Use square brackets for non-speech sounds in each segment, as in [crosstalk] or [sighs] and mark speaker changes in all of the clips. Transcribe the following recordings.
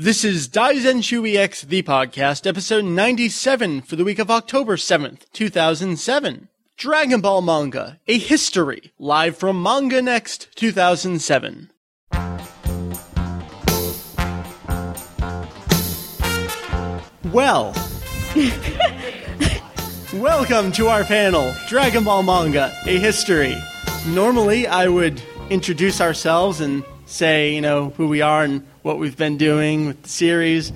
Speaker 1: This is Daizenshuu EX, the podcast, episode 97 for the week of October 7th, 2007. Dragon Ball Manga, a history, live from MangaNEXT 2007. Well, [laughs] welcome to our panel, Dragon Ball Manga, a history. Normally, I would introduce ourselves and say, you know, who we are and what we've been doing with the series,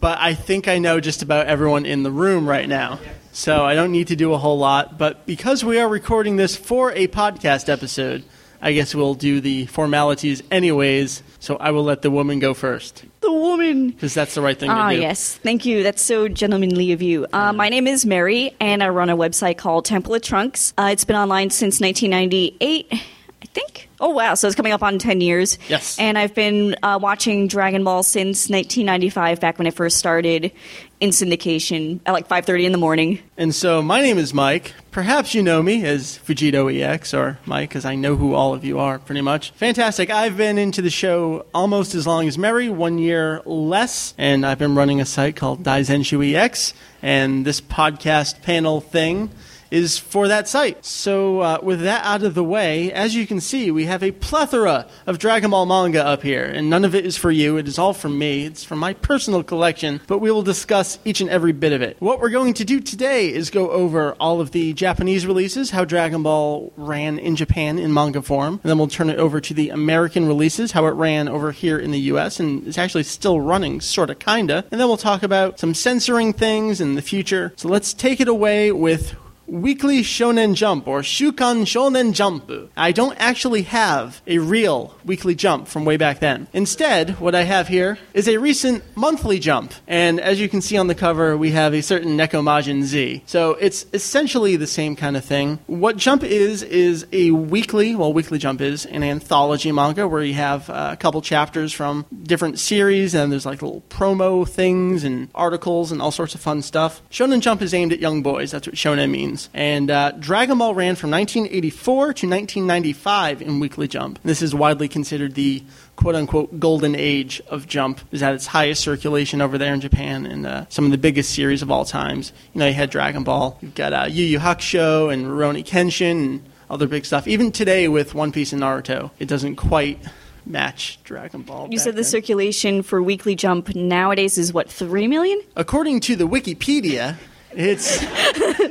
Speaker 1: but I think I know just about everyone in the room right now. So I don't need to do a whole lot, but because we are recording this for a podcast episode, I guess we'll do the formalities anyways. So I will let the woman go first
Speaker 2: The woman.
Speaker 1: because that's the right thing
Speaker 2: Ah,
Speaker 1: to do.
Speaker 2: yes. Thank you. That's so gentlemanly of you. Uh, my name is Meri, and I run a website called Temple of Trunks. Uh, it's been online since 1998, I think. Oh, wow. So it's coming up on 10 years.
Speaker 1: Yes.
Speaker 2: And I've been uh, watching Dragon Ball since 1995, back when it first started in syndication at like 5.30 in the morning.
Speaker 1: And so my name is Mike. Perhaps you know me as VegettoEX or Mike, because I know who all of you are pretty much. Fantastic. I've been into the show almost as long as Meri, one year less, and I've been running a site called Daizenshuu EX, and this podcast panel thing is for that site. So, uh, with that out of the way, as you can see, we have a plethora of Dragon Ball manga up here, and none of it is for you. It is all from me. It's from my personal collection, but we will discuss each and every bit of it. What we're going to do today is go over all of the Japanese releases, how Dragon Ball ran in Japan in manga form, and then we'll turn it over to the American releases, how it ran over here in the US, and it's actually still running, sort of, kinda. And then we'll talk about some censoring things in the future. So let's take it away with Weekly Shonen Jump or Shukan Shonen Jump. I don't actually have a real weekly jump from way back then. Instead, what I have here is a recent monthly jump. And as you can see on the cover, we have a certain Nekomajin Z. So it's essentially the same kind of thing. What Jump is, is a weekly, well, Weekly Jump is an anthology manga where you have uh, a couple chapters from different series and there's like little promo things and articles and all sorts of fun stuff. Shonen Jump is aimed at young boys. That's what Shonen means. And uh, Dragon Ball ran from 1984 to 1995 in Weekly Jump. This is widely considered the quote unquote golden age of Jump. Is at its highest circulation over there in Japan and uh, some of the biggest series of all times. You know, you had Dragon Ball, you've got uh, Yu Yu Hakusho and Rurouni Kenshin and other big stuff. Even today with One Piece and Naruto, it doesn't quite match Dragon Ball.
Speaker 2: You said the
Speaker 1: then.
Speaker 2: circulation for Weekly Jump nowadays is what, 3 million?
Speaker 1: According to the Wikipedia, it's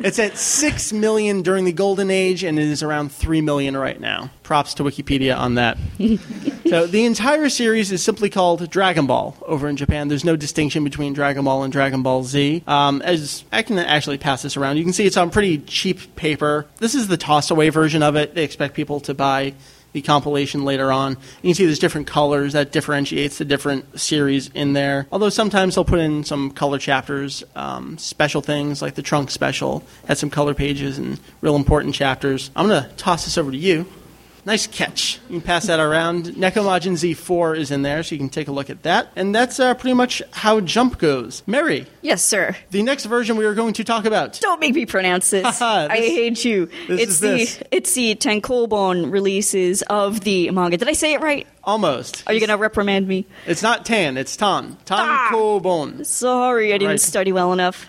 Speaker 1: it's at six million during the golden age, and it is around three million right now. Props to Wikipedia on that. [laughs] so the entire series is simply called Dragon Ball over in Japan. There's no distinction between Dragon Ball and Dragon Ball Z. Um, as I can actually pass this around, you can see it's on pretty cheap paper. This is the toss away version of it. They expect people to buy the compilation later on. You can see there's different colors that differentiates the different series in there. Although sometimes they'll put in some color chapters, um, special things like the Trunk Special had some color pages and real important chapters. I'm gonna toss this over to you. Nice catch. You can pass that around. Nekomajin Z4 is in there, so you can take a look at that. And that's uh, pretty much how Jump goes. Meri,
Speaker 2: Yes, sir.
Speaker 1: the next version we are going to talk about.
Speaker 2: Don't make me pronounce this. [laughs]
Speaker 1: Haha,
Speaker 2: I hate you.
Speaker 1: this
Speaker 2: it's
Speaker 1: is
Speaker 2: the
Speaker 1: this.
Speaker 2: it's the Tankobon releases of the manga. Did I say it right?
Speaker 1: Almost.
Speaker 2: Are you gonna reprimand me?
Speaker 1: It's not Tan, it's Tan.
Speaker 2: Ah!
Speaker 1: Tankobon.
Speaker 2: Sorry, I didn't
Speaker 1: Right.
Speaker 2: study well enough.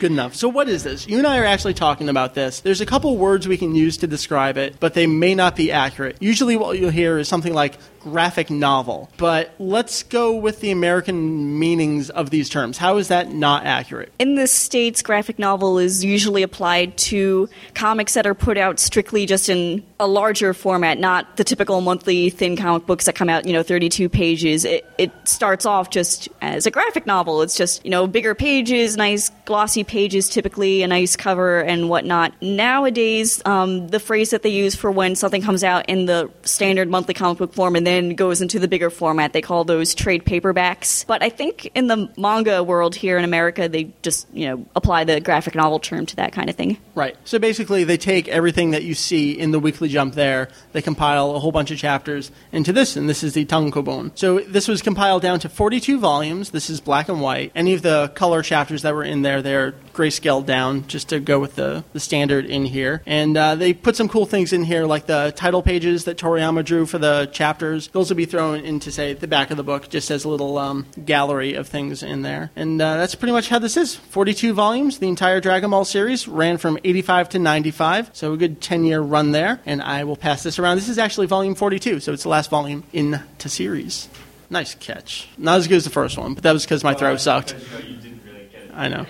Speaker 1: Good enough. So, what is this? You and I are actually talking about this. There's a couple words we can use to describe it, but they may not be accurate. Usually, what you'll hear is something like graphic novel. But let's go with the American meanings of these terms. How is that not accurate?
Speaker 2: In the States, graphic novel is usually applied to comics that are put out strictly just in a larger format, not the typical monthly thin comic books that come out, you know, 32 pages. It, it starts off just as a graphic novel. It's just, you know, bigger pages, nice glossy pages, typically a nice cover and whatnot. Nowadays, um, the phrase that they use for when something comes out in the standard monthly comic book form and then goes into the bigger format, they call those trade paperbacks. But I think in the manga world here in America, they just, you know, apply the graphic novel term to that kind of thing.
Speaker 1: Right. So basically, they take everything that you see in the weekly jump there, they compile a whole bunch of chapters into this, and this is the Tankobon. So this was compiled down to 42 volumes. This is black and white. Any of the color chapters that were in there, they're grayscale down just to go with the, the standard in here. And uh, they put some cool things in here, like the title pages that Toriyama drew for the chapters. Those will be thrown into, say, the back of the book, just as a little um, gallery of things in there. And uh, that's pretty much how this is 42 volumes. The entire Dragon Ball series ran from 85 to 95, so a good 10 year run there. And I will pass this around. This is actually volume 42, so it's the last volume in the series. Nice catch. Not as good as the first one, but that was because my throw sucked. I know.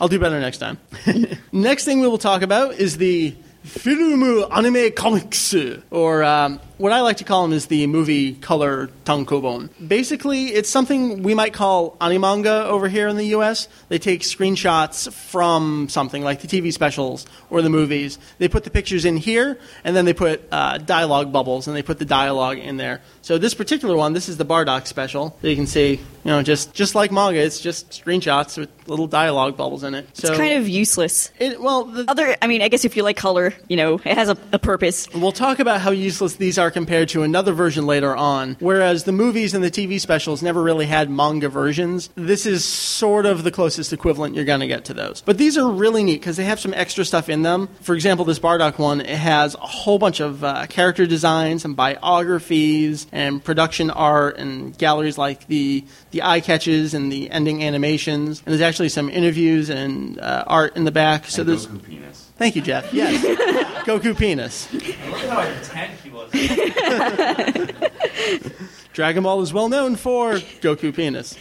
Speaker 1: I'll do better next time. [laughs] next thing we will talk about is the Film Anime Comics, or um, what I like to call them is the movie color tankobon. Basically, it's something we might call animanga over here in the U.S. They take screenshots from something like the TV specials or the movies. They put the pictures in here, and then they put uh, dialogue bubbles, and they put the dialogue in there. So this particular one, this is the Bardock special. So you can see, you know, just just like manga, it's just screenshots with little dialogue bubbles in it. So
Speaker 2: It's kind of useless.
Speaker 1: it, well, the,
Speaker 2: Other, I mean, I guess if you like color, you know, it has a, a purpose.
Speaker 1: We'll talk about how useless these are compared to another version later on. Whereas the movies and the TV specials never really had manga versions, this is sort of the closest equivalent you're going to get to those. But these are really neat because they have some extra stuff in them. For example, this Bardock one, it has a whole bunch of uh, character designs and biographies and production art and galleries like the, the eye catches and the ending animations. And there's actually some interviews and uh, art in the back. So
Speaker 3: And
Speaker 1: there's.
Speaker 3: Goku penis.
Speaker 1: Thank you, Jeff. Yes. [laughs] Goku penis.
Speaker 3: Look at how intent he was.
Speaker 1: Dragon Ball is well known for Goku penis.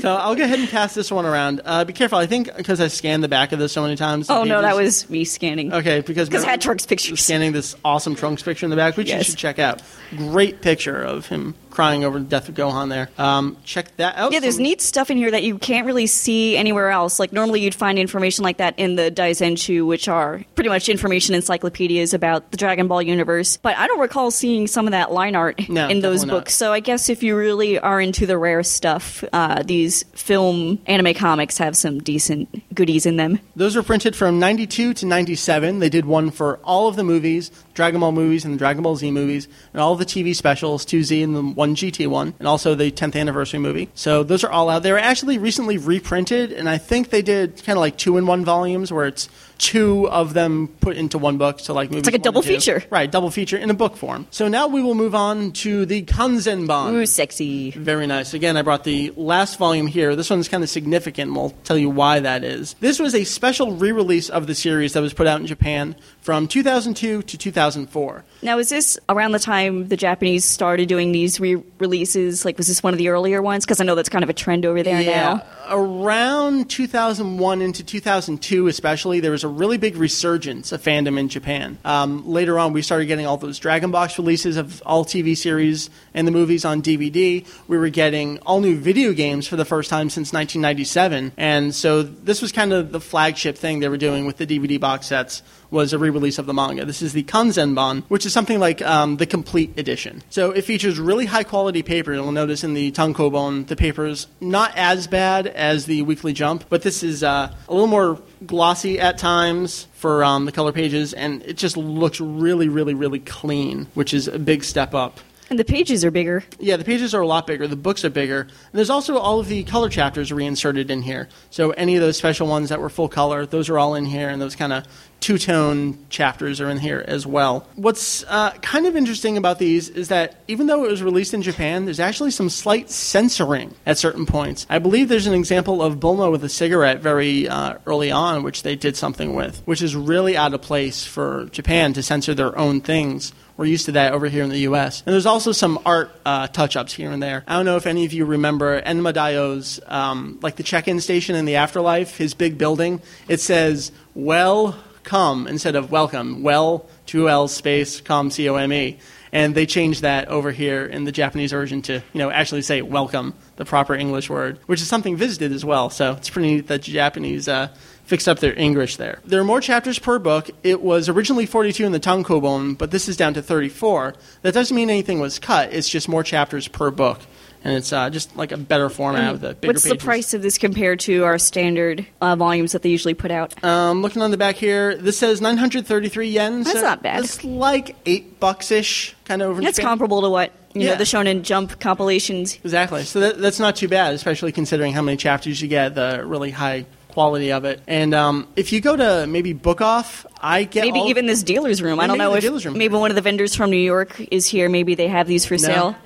Speaker 1: So I'll go ahead and pass this one around. Uh, be careful. I think because I scanned the back of this so many times.
Speaker 2: Oh no, that was me scanning.
Speaker 1: okay because
Speaker 2: Because it had Trunks pictures.
Speaker 1: scanning this awesome Trunks picture in the back, which you should check out. Great picture of him crying over the death of Gohan there. Um, check that out.
Speaker 2: Yeah, there's neat stuff in here that you can't really see anywhere else. Like normally you'd find information like that in the Daizenshuu, which are pretty much information encyclopedias about the Dragon Ball universe. But I don't recall seeing some of that line art
Speaker 1: No,
Speaker 2: in those
Speaker 1: definitely not.
Speaker 2: books. So I guess if you really are into the rare stuff, uh, these film anime comics have some decent goodies in them.
Speaker 1: Those were printed from 92 to 97. They did one for all of the movies, Dragon Ball movies and the Dragon Ball Z movies, and all of the TV specials, 2Z and the 1GT one, and also the 10th anniversary movie. So those are all out. They were actually recently reprinted, and I think they did kind of like two in one volumes where it's two of them put into one book. So like movies
Speaker 2: like a double feature.
Speaker 1: Right, double feature in a book form. So now we will move on to the Kanzenban.
Speaker 2: Ooh, sexy.
Speaker 1: Very nice. Again, I brought the last volume here. This one's kind of significant, and we'll tell you why that is. This was a special re release of the series that was put out in Japan from 2002 to 2004.
Speaker 2: Now, is this around the time the Japanese started doing these re-releases? Like, was this one of the earlier ones? Because I know that's kind of a trend over there now.
Speaker 1: Around 2001 into 2002, especially, there was a really big resurgence of fandom in Japan. Um, later on, we started getting all those Dragon Box releases of all TV series and the movies on DVD. We were getting all new video games for the first time since 1997. And so this was kind of the flagship thing they were doing with the DVD box sets was a re-release of the manga. This is the Kanzenban, which is something like um, the complete edition. So it features really high quality paper. You'll notice in the Tankobon, the paper is not as bad as the Weekly Jump, but this is uh, a little more glossy at times for um, the color pages, and it just looks really, really, really clean, which is a big step up.
Speaker 2: And the pages are bigger.
Speaker 1: Yeah, the pages are a lot bigger. The books are bigger. And there's also all of the color chapters reinserted in here. So any of those special ones that were full color, those are all in here, and those kind of two tone chapters are in here as well. What's uh, kind of interesting about these is that even though it was released in Japan, there's actually some slight censoring at certain points. I believe there's an example of Bulma with a cigarette very uh, early on, which they did something with, which is really out of place for Japan to censor their own things. We're used to that over here in the U.S. And there's also some art uh, touch-ups here and there. I don't know if any of you remember Enma Daio's, um, like the check-in station in the afterlife, his big building. It says "Welcome" instead of "welcome." Well, two L's space com c o m e. And they changed that over here in the Japanese version to, you know, actually say "welcome," the proper English word, which is something visited as well. So it's pretty neat that Japanese. Uh, fixed up their English there. There are more chapters per book. It was originally 42 in the Tankobon, but this is down to 34. That doesn't mean anything was cut. It's just more chapters per book. And it's uh, just like a better format with a bigger
Speaker 2: What's the price of this compared to our standard uh, volumes that they usually put out?
Speaker 1: Um, looking on the back here, this says 933 yen.
Speaker 2: That's
Speaker 1: so
Speaker 2: not bad.
Speaker 1: It's like 8 bucks ish, kind of over
Speaker 2: That's comparable to what you
Speaker 1: Yeah.
Speaker 2: know the Shonen Jump compilations.
Speaker 1: Exactly. So that, that's not too bad, especially considering how many chapters you get, the really high quality of it. And um, if you go to maybe Book Off, I get
Speaker 2: Maybe even this dealer's room. I don't know if
Speaker 1: dealer's room.
Speaker 2: maybe one of the vendors from New York is here. Maybe they have these for sale.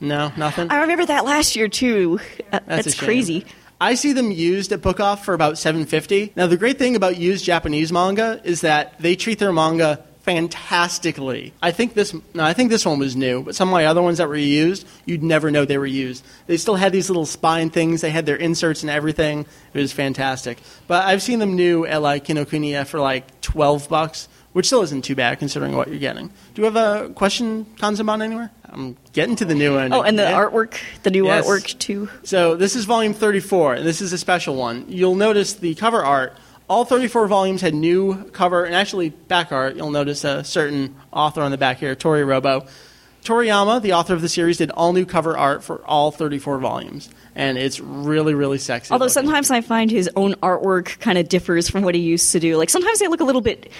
Speaker 1: no nothing.
Speaker 2: I remember that last year too. Uh,
Speaker 1: That's,
Speaker 2: that's crazy.
Speaker 1: I see them used at Book Off for about seven fifty. Now the great thing about used Japanese manga is that they treat their manga fantastically. I think this no, I think this one was new, but some of my other ones that were used, you'd never know they were used. They still had these little spine things. They had their inserts and everything. It was fantastic. But I've seen them new at like Kinokuniya for like twelve bucks, which still isn't too bad considering what you're getting. Do you have a question, Kanzenban, anywhere? I'm getting to the new one.
Speaker 2: Oh, and the
Speaker 1: Yeah.
Speaker 2: artwork, the new
Speaker 1: Yes.
Speaker 2: artwork too.
Speaker 1: So this is volume 34, and this is a special one. You'll notice the cover art. All 34 volumes had new cover and actually back art. You'll notice a certain author on the back here, Tori Robo. Toriyama, the author of the series, did all new cover art for all 34 volumes, and it's really, really sexy.
Speaker 2: Although
Speaker 1: looking.
Speaker 2: sometimes I find his own artwork kind of differs from what he used to do. Like sometimes they look a little bit,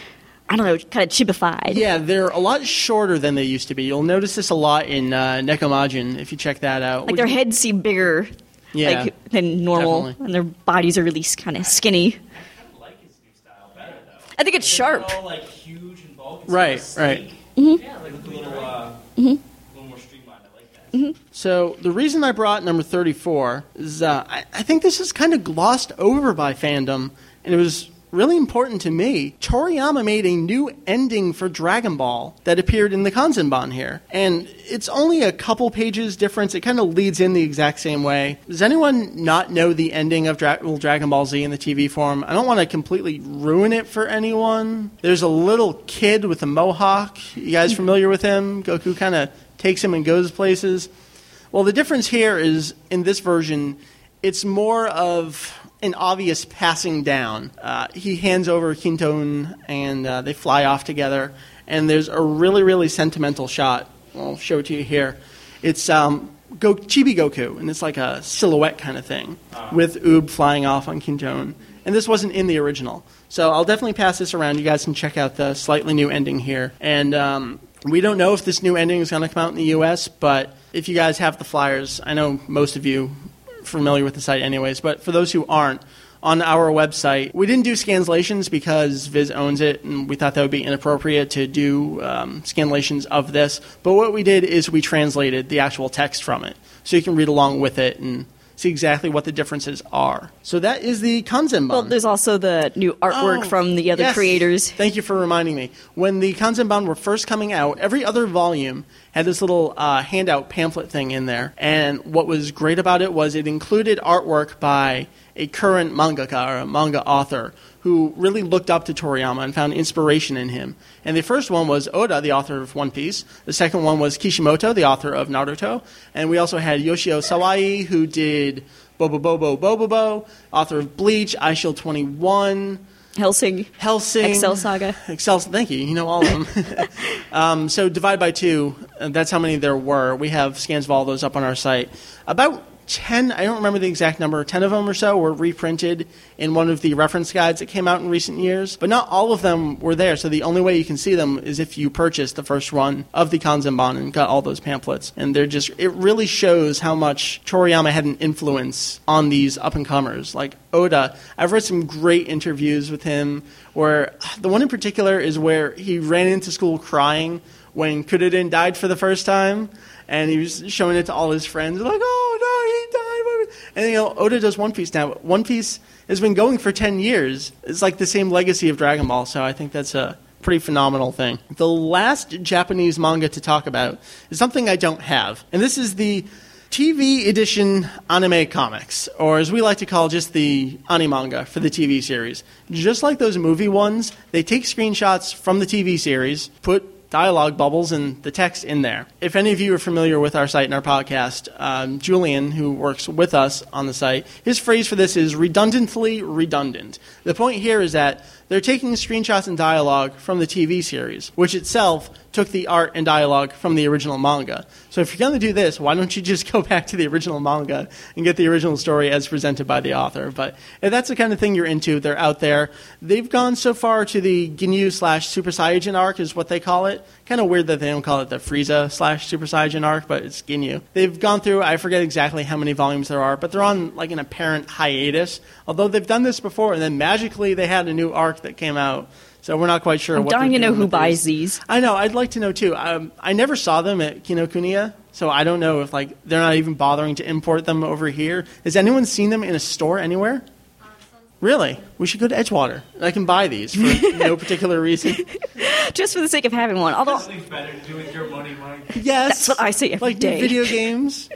Speaker 2: I don't know, kind of chibified.
Speaker 1: Yeah, they're a lot shorter than they used to be. You'll notice this a lot in uh, Nekomajin if you check that out.
Speaker 2: Like their heads seem bigger,
Speaker 1: Yeah,
Speaker 2: like than normal,
Speaker 1: definitely.
Speaker 2: and their bodies are really kind of skinny.
Speaker 3: I like his new style better though.
Speaker 2: I think it's sharp.
Speaker 3: All like huge and bulky.
Speaker 1: Right,
Speaker 3: it's
Speaker 1: right.
Speaker 2: Mm-hmm.
Speaker 3: Yeah, like a little, uh, a little more streamlined. I like that.
Speaker 1: So the reason I brought number 34 is uh, I, I think this is kind of glossed over by fandom, and it was really important to me. Toriyama made a new ending for Dragon Ball that appeared in the Kanzenban here, and it's only a couple pages difference. It kind of leads in the exact same way. Does anyone not know the ending of Dra- well, Dragon Ball Z in the TV form? I don't want to completely ruin it for anyone. There's a little kid with a mohawk. You guys familiar with him? Goku kind of takes him and goes places. Well, the difference here is in this version, it's more of an obvious passing down. Uh, he hands over Kinton, and uh, they fly off together. And there's a really, really sentimental shot. I'll show it to you here. It's um, Go- Chibi Goku, and it's like a silhouette kind of thing with Oob flying off on Kinton. And this wasn't in the original. So I'll definitely pass this around. You guys can check out the slightly new ending here. And um, we don't know if this new ending is going to come out in the U.S., but if you guys have the flyers, I know most of you familiar with the site anyways, but for those who aren't, on our website, we didn't do scanlations because Viz owns it, and we thought that would be inappropriate to do um, scanlations of this. But what we did is we translated the actual text from it, so you can read along with it and see exactly what the differences are. So that is the Kanzenban.
Speaker 2: Well, there's also the new artwork
Speaker 1: Oh,
Speaker 2: from the other
Speaker 1: yes.
Speaker 2: creators.
Speaker 1: Thank you for reminding me. When the Kanzenban were first coming out, every other volume had this little uh, handout pamphlet thing in there. And what was great about it was it included artwork by a current mangaka or a manga author who really looked up to Toriyama and found inspiration in him. And the first one was Oda, the author of One Piece. The second one was Kishimoto, the author of Naruto. And we also had Yoshio Sawai, who did Bobo Bobo Bobo, author of Bleach, Eyeshield 21.
Speaker 2: Hellsing,
Speaker 1: Hellsing,
Speaker 2: Excel Saga.
Speaker 1: Excel. Thank you. You know all of them. [laughs] um, so divide by two. That's how many there were. We have scans of all those up on our site. About ten. I don't remember the exact number. Ten of them or so were reprinted in one of the reference guides that came out in recent years. But not all of them were there. So the only way you can see them is if you purchased the first run of the Kanzenban and got all those pamphlets. And they're just. It really shows how much Toriyama had an influence on these up and comers. Like Oda, I've read some great interviews with him where the one in particular is where he ran into school crying when Kuririn died for the first time, and he was showing it to all his friends, like, "Oh no, he died!" And you know, Oda does One Piece now. One Piece has been going for ten years. It's like the same legacy of Dragon Ball, so I think that's a pretty phenomenal thing. The last Japanese manga to talk about is something I don't have, and this is the TV edition anime comics, or as we like to call just the animanga for the TV series. Just like those movie ones, they take screenshots from the TV series, put dialogue bubbles and the text in there. If any of you are familiar with our site and our podcast, um, Julian, who works with us on the site, his phrase for this is redundantly redundant. The point here is that they're taking screenshots and dialogue from the TV series, which itself took the art and dialogue from the original manga. So if you're going to do this, why don't you just [laughs] go back to the original manga and get the original story as presented by the author? But if that's the kind of thing you're into, they're out there. They've gone so far to the Ginyu slash Super Saiyan arc, is what they call it. Kind of weird that they don't call it the Frieza slash Super Saiyan arc, but it's Ginyu. They've gone through, I forget exactly how many volumes there are, but they're on like an apparent hiatus. Although they've done this before, and then magically they had a new arc that came out. So we're not quite sure.
Speaker 2: I'm
Speaker 1: what
Speaker 2: dying to know who buys
Speaker 1: these.
Speaker 2: these.
Speaker 1: I know. I'd like to know too. Um, I never saw them at Kinokuniya, so I don't know if like they're not even bothering to import them over here. Has anyone seen them in a store anywhere? Really? We should go to Edgewater. I can buy these for [laughs] no particular reason.
Speaker 2: Just for the sake of having one. Although
Speaker 3: Something's better to do with your money, Mike.
Speaker 1: Yes,
Speaker 2: That's what I say every
Speaker 1: like
Speaker 2: day.
Speaker 1: new video games.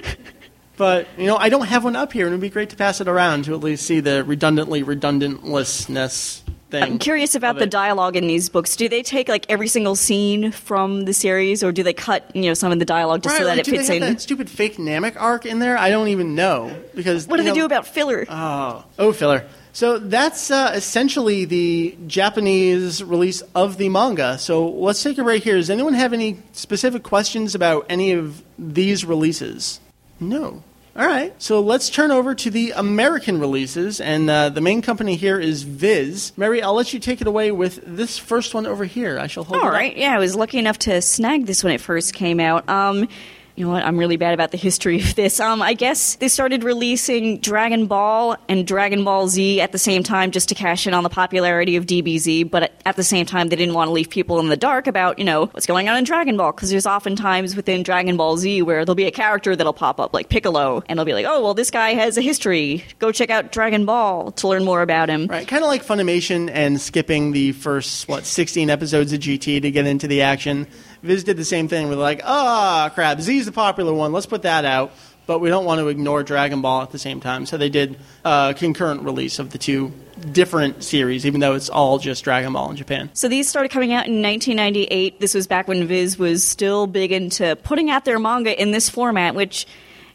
Speaker 1: [laughs] but you know, I don't have one up here, and it'd be great to pass it around to at least see the redundantly redundantlessness thing.
Speaker 2: I'm curious about the dialogue in these books. Do they take like every single scene from the series, or do they cut you know some of the dialogue just so
Speaker 1: Right,
Speaker 2: that
Speaker 1: like,
Speaker 2: it fits
Speaker 1: they
Speaker 2: in?
Speaker 1: that stupid fake Namek arc in there? I don't even know because
Speaker 2: what do they
Speaker 1: know-
Speaker 2: do about filler?
Speaker 1: Oh, oh, filler. So that's uh, essentially the Japanese release of the manga. So let's take a break here. Does anyone have any specific questions about any of these releases? No. All right. So let's turn over to the American releases, and uh, the main company here is Viz. Meri, I'll let you take it away with this first one over here. I shall hold
Speaker 2: All
Speaker 1: it up.
Speaker 2: yeah, I was lucky enough to snag this when it first came out. Um, you know what? I'm really bad about the history of this. Um, I guess they started releasing Dragon Ball and Dragon Ball Z at the same time just to cash in on the popularity of DBZ, but at- the same time, they didn't want to leave people in the dark about, you know, what's going on in Dragon Ball, because there's often times within Dragon Ball Z where there'll be a character that'll pop up, like Piccolo, and they'll be like, oh, well, this guy has a history. Go check out Dragon Ball to learn more about him.
Speaker 1: Right, kind of like Funimation and skipping the first what 16 episodes of GT to get into the action. Viz did the same thing. We're like, ah, crap, Z's the popular one. Let's put that out, but we don't want to ignore Dragon Ball at the same time. So they did a concurrent release of the two different series, even though it's all just Dragon Ball in Japan.
Speaker 2: So these started coming out in 1998. This was back when Viz was still big into putting out their manga in this format, which,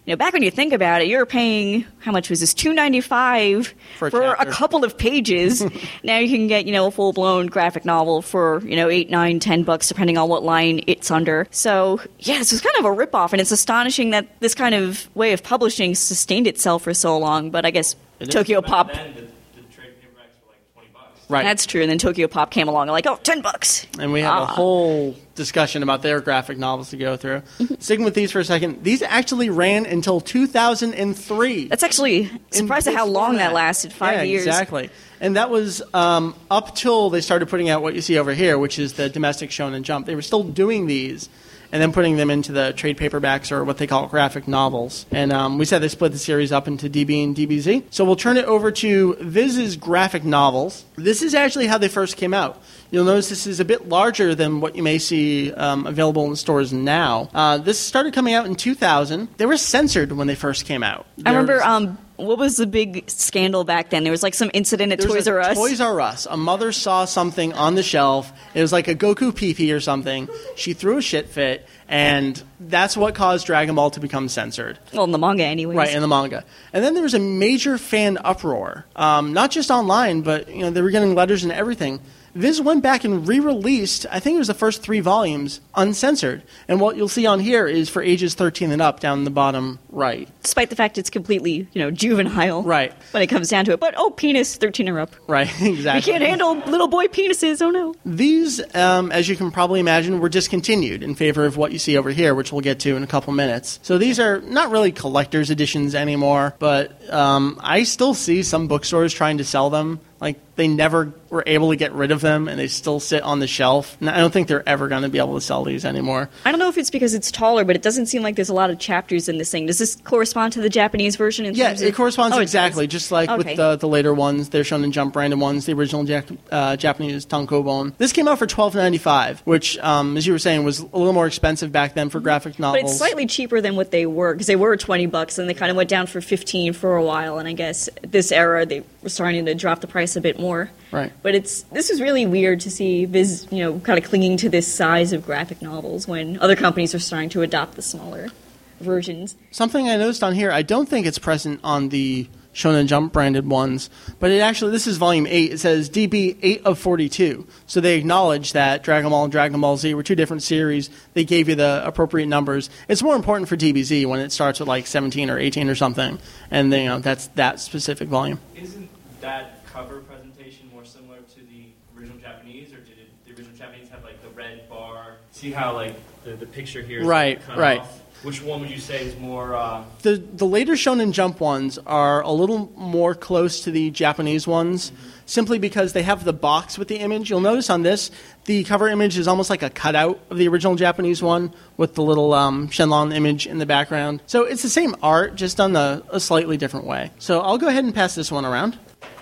Speaker 2: you know, back when you think about it, you're paying how much was this? Two ninety five
Speaker 1: For
Speaker 2: for,
Speaker 1: a
Speaker 2: a couple of pages. [laughs] now you can get you know a full blown graphic novel for you know eight, nine, ten bucks depending on what line it's under. So yeah, this was kind of a ripoff, and it's astonishing that this kind of way of publishing sustained itself for so long. But I guess
Speaker 1: It is.
Speaker 2: Tokyopop.
Speaker 3: Then, the, the trade paperbacks were like 20 bucks.
Speaker 1: Right.
Speaker 2: That's true. And then Tokyopop came along and like, oh, 10 bucks.
Speaker 1: and we have a
Speaker 2: Ah.
Speaker 1: whole discussion about their graphic novels to go through.
Speaker 2: Mm-hmm.
Speaker 1: Sticking with these for a second, these actually ran until 2003.
Speaker 2: That's actually surprised at how long that
Speaker 1: format.
Speaker 2: lasted. Five
Speaker 1: yeah,
Speaker 2: years.
Speaker 1: Exactly. And that was um, up till they started putting out what you see over here, which is the domestic Shonen Jump. They were still doing these and then putting them into the trade paperbacks or what they call graphic novels. And um, we said they split the series up into DB and DBZ. So we'll turn it over to Viz's graphic novels. This is actually how they first came out. You'll notice this is a bit larger than what you may see um, available in stores now. Uh, this started coming out in 2000. They were censored when they first came out.
Speaker 2: I remember, um, what was the big scandal back then? There was like some incident at
Speaker 1: There
Speaker 2: Toys R Us.
Speaker 1: Toys R Us. A mother saw something on the shelf. It was like a Goku PP or something. She threw a shit fit, and that's what caused Dragon Ball to become censored.
Speaker 2: well, in the manga, anyways.
Speaker 1: Right in the manga, and then there was a major fan uproar, um, not just online, but you know they were getting letters and everything. Viz went back and re-released. I think it was the first three volumes uncensored, and what you'll see on here is for ages 13 and up down the bottom right.
Speaker 2: Despite the fact it's completely, you know, juvenile.
Speaker 1: Right.
Speaker 2: When it comes down to it. But, oh, penis, 13 or up.
Speaker 1: Right, [laughs] exactly.
Speaker 2: We can't handle little boy penises. Oh, no.
Speaker 1: These, um, as you can probably imagine, were discontinued in favor of what you see over here, which we'll get to in a couple minutes. So these are not really collector's editions anymore, but um, I still see some bookstores trying to sell them. Like they never were able to get rid of them, and they still sit on the shelf. And I don't think they're ever going to be able to sell these anymore.
Speaker 2: I don't know if it's because it's taller, but it doesn't seem like there's a lot of chapters in this thing. Does this correspond to the Japanese version? In
Speaker 1: Yeah,
Speaker 2: terms
Speaker 1: it
Speaker 2: of-
Speaker 1: corresponds
Speaker 2: Oh, it
Speaker 1: exactly, just like
Speaker 2: Okay.
Speaker 1: with the, the later ones. They're shown in Jump Random ones, the original Jac- uh, Japanese tankobon. This came out for twelve ninety five, which, um, as you were saying, was a little more expensive back then for graphic novels.
Speaker 2: But it's slightly cheaper than what they were because they were twenty bucks and they kind of went down for fifteen for a while. And I guess this era they were starting to drop the price a bit more.
Speaker 1: Right.
Speaker 2: But it's this is really weird to see Viz, you know, kind of clinging to this size of graphic novels when other companies are starting to adopt the smaller versions.
Speaker 1: Something I noticed on here, I don't think it's present on the Shonen Jump branded ones, but it actually, this is volume 8. It says DB 8 of 42. So they acknowledge that Dragon Ball and Dragon Ball Z were two different series. They gave you the appropriate numbers. It's more important for DBZ when it starts with like 17 or 18 or something, and then, you know, that's that specific volume.
Speaker 3: Isn't that cover presentation more similar to the original Japanese, or did it, the original Japanese have like the red bar? See how like the, the picture here is
Speaker 1: Right,
Speaker 3: cut
Speaker 1: right.
Speaker 3: off? Which one would you say is more? Uh,
Speaker 1: The the later Shonen Jump ones are a little more close to the Japanese ones, simply because they have the box with the image. You'll notice on this, the cover image is almost like a cutout of the original Japanese one with the little um, Shenlong image in the background. So it's the same art, just done a, a slightly different way. So I'll go ahead and pass this one around.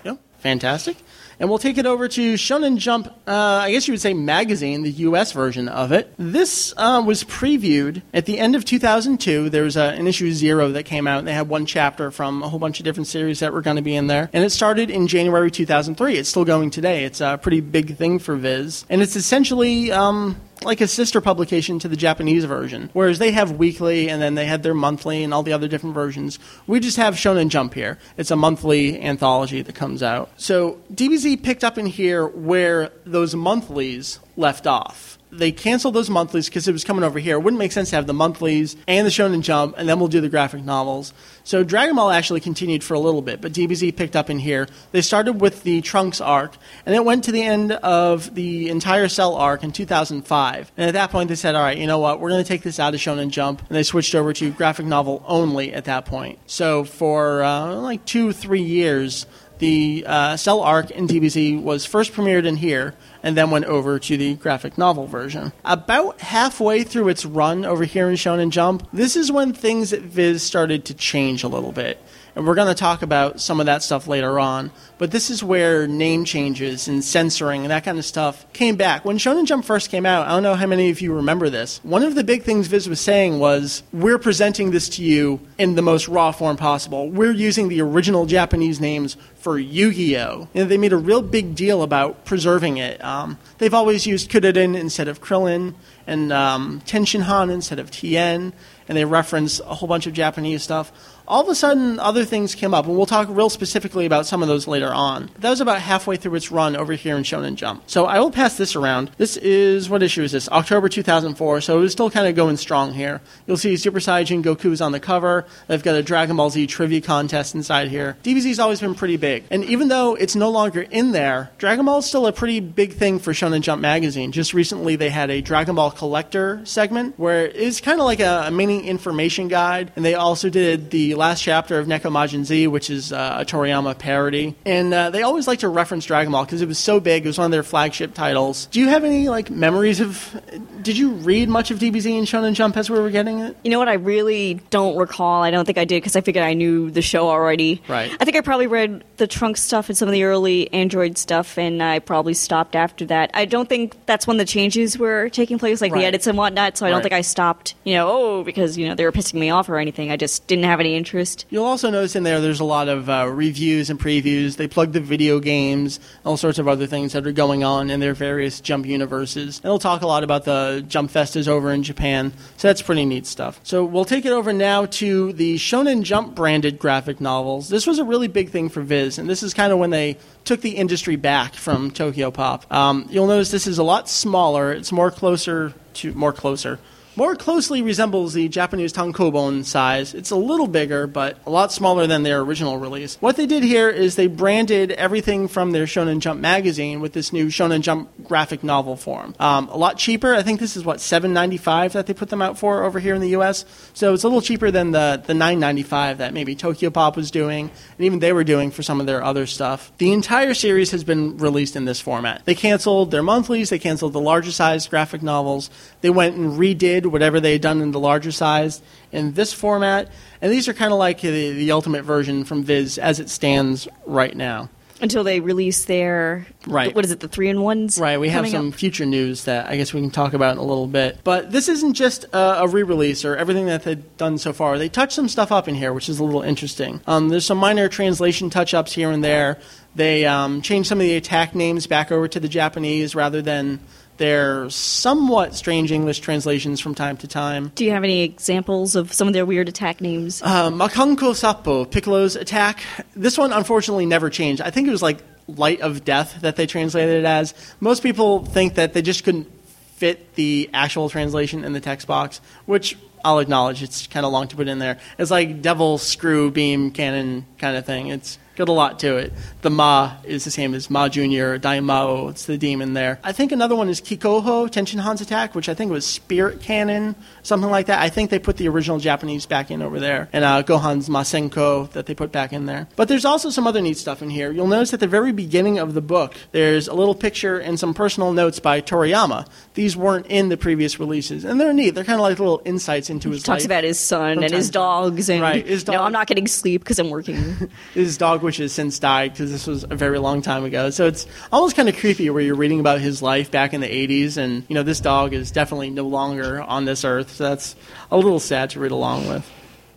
Speaker 1: Yep, fantastic. And we'll take it over to Shonen Jump, uh, I guess you would say magazine, the US version of it. This uh, was previewed at the end of 2002. There was a, an issue zero that came out, and they had one chapter from a whole bunch of different series that were going to be in there. And it started in January 2003. It's still going today. It's a pretty big thing for Viz. And it's essentially. Um, like a sister publication to the Japanese version. Whereas they have weekly and then they had their monthly and all the other different versions. We just have Shonen Jump here. It's a monthly anthology that comes out. So DBZ picked up in here where those monthlies left off. They canceled those monthlies because it was coming over here. It wouldn't make sense to have the monthlies and the Shonen Jump, and then we'll do the graphic novels. So Dragon Ball actually continued for a little bit, but DBZ picked up in here. They started with the Trunks arc, and it went to the end of the entire Cell arc in 2005. And at that point, they said, all right, you know what, we're going to take this out of Shonen Jump, and they switched over to graphic novel only at that point. So for uh, like two, three years, the uh, Cell arc in DBZ was first premiered in here and then went over to the graphic novel version. About halfway through its run over here in Shonen Jump, this is when things at Viz started to change a little bit. And we're going to talk about some of that stuff later on. But this is where name changes and censoring and that kind of stuff came back. When Shonen Jump first came out, I don't know how many of you remember this. One of the big things Viz was saying was, we're presenting this to you in the most raw form possible. We're using the original Japanese names for Yu-Gi-Oh! And they made a real big deal about preserving it. Um, they've always used Kuririn instead of Krillin, and um, Tenshinhan instead of Tien, and they reference a whole bunch of Japanese stuff. All of a sudden, other things came up, and we'll talk real specifically about some of those later on. That was about halfway through its run over here in Shonen Jump. So I will pass this around. This is, what issue is this? October 2004, so it was still kind of going strong here. You'll see Super Saiyan Goku's on the cover. They've got a Dragon Ball Z trivia contest inside here. DBZ's always been pretty big. And even though it's no longer in there, Dragon Ball is still a pretty big thing for Shonen Jump magazine. Just recently, they had a Dragon Ball collector segment where it's kind of like a, a mini information guide, and they also did the last chapter of Neko Majin Z, which is uh, a Toriyama parody. And uh, they always like to reference Dragon Ball because it was so big. It was one of their flagship titles. Do you have any like memories of? Did you read much of DBZ and Shonen Jump as we were getting it?
Speaker 2: You know what? I really don't recall. I don't think I did because I figured I knew the show already.
Speaker 1: Right.
Speaker 2: I think I probably read the Trunks stuff and some of the early Android stuff, and I probably stopped after that. I don't think that's when the changes were taking place, like
Speaker 1: Right.
Speaker 2: the edits and whatnot. So I don't think I stopped. You know, oh, because you know they were pissing me off or anything. I just didn't have any interest.
Speaker 1: You'll also notice in there there's a lot of uh, reviews and previews. They plug the video games, all sorts of other things that are going on in their various Jump universes. And they'll talk a lot about the Jump Festas over in Japan. So that's pretty neat stuff. So we'll take it over now to the Shonen Jump branded graphic novels. This was a really big thing for Viz, and this is kind of when they took the industry back from Tokyopop. Um, you'll notice this is a lot smaller. It's more closer to more closer more closely resembles the Japanese tankobon size. It's a little bigger, but a lot smaller than their original release. What they did here is they branded everything from their Shonen Jump magazine with this new Shonen Jump graphic novel form. Um, a lot cheaper. I think this is what seven ninety five that they put them out for over here in the U.S. So it's a little cheaper than the the nine ninety five that maybe Tokyopop was doing, and even they were doing for some of their other stuff. The entire series has been released in this format. They canceled their monthlies. They canceled the larger size graphic novels. They went and redid whatever they had done in the larger size in this format. And these are kind of like the, the ultimate version from Viz as it stands right now.
Speaker 2: Until they release their
Speaker 1: Right.
Speaker 2: What is it? The three in ones.
Speaker 1: Right, we have some
Speaker 2: up?
Speaker 1: future news that I guess we can talk about in a little bit. But this isn't just a, a re release or everything that they've done so far. They touched some stuff up in here, which is a little interesting. Um, there's some minor translation touch ups here and there. They um, changed some of the attack names back over to the Japanese rather than their somewhat strange English translations from time to time.
Speaker 2: Do you have any examples of some of their weird attack names?
Speaker 1: Uh, Makanko Sappo, Piccolo's attack. This one unfortunately never changed. I think it was like Light of Death that they translated it as. Most people think that they just couldn't fit the actual translation in the text box, which I'll acknowledge it's kind of long to put in there. It's like devil screw beam cannon kind of thing. It's got a lot to it. The Ma is the same as Ma Junior, Daimao. It's the demon there. I think another one is Kikoho Tenshinhan's attack, which I think was Spirit Cannon, something like that. I think they put the original Japanese back in over there, and uh, Gohan's Masenko that they put back in there. But there's also some other neat stuff in here. You'll notice at the very beginning of the book, there's a little picture and some personal notes by Toriyama. These weren't in the previous releases, and they're neat. They're kind of like little insights into his
Speaker 2: He talks
Speaker 1: life.
Speaker 2: about his son and his
Speaker 1: time to time.
Speaker 2: dogs, and
Speaker 1: Right, his
Speaker 2: no, I'm not getting sleep because I'm working. [laughs]
Speaker 1: his dog, which has since died because this was a very long time ago. So it's almost kind of creepy where you're reading about his life back in the 80s, and you know this dog is definitely no longer on this earth. So that's a little sad to read along with.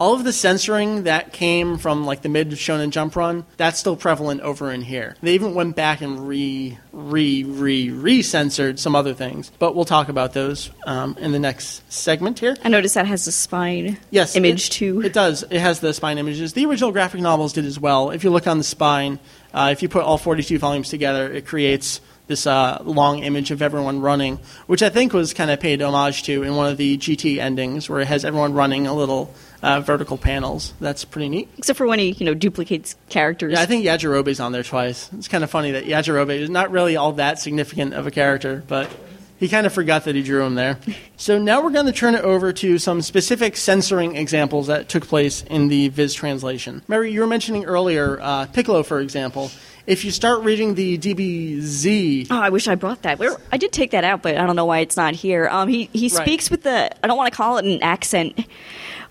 Speaker 1: All of the censoring that came from like the mid Shonen Jump run, that's still prevalent over in here. They even went back and re, re, re, re censored some other things, but we'll talk about those um, in the next segment here.
Speaker 2: I noticed that has a spine
Speaker 1: Yes,
Speaker 2: image
Speaker 1: it,
Speaker 2: too.
Speaker 1: It does. It has the spine images. The original graphic novels did as well. If you look on the spine, uh, if you put all 42 volumes together, it creates this uh, long image of everyone running, which I think was kind of paid homage to in one of the GT endings, where it has everyone running a little uh, vertical panels. That's pretty neat.
Speaker 2: Except for when he, you know, duplicates characters.
Speaker 1: Yeah, I think Yajirobe's on there twice. It's kind of funny that Yajirobe is not really all that significant of a character, but he kind of forgot that he drew him there. [laughs] So now we're going to turn it over to some specific censoring examples that took place in the Viz translation. Meri, you were mentioning earlier uh, Piccolo, for example. If you start reading the DBZ,
Speaker 2: Oh, I wish I brought that. Where I did take that out, but I don't know why it's not here. Um, he he
Speaker 1: Right.
Speaker 2: speaks with the I don't want to call it an accent,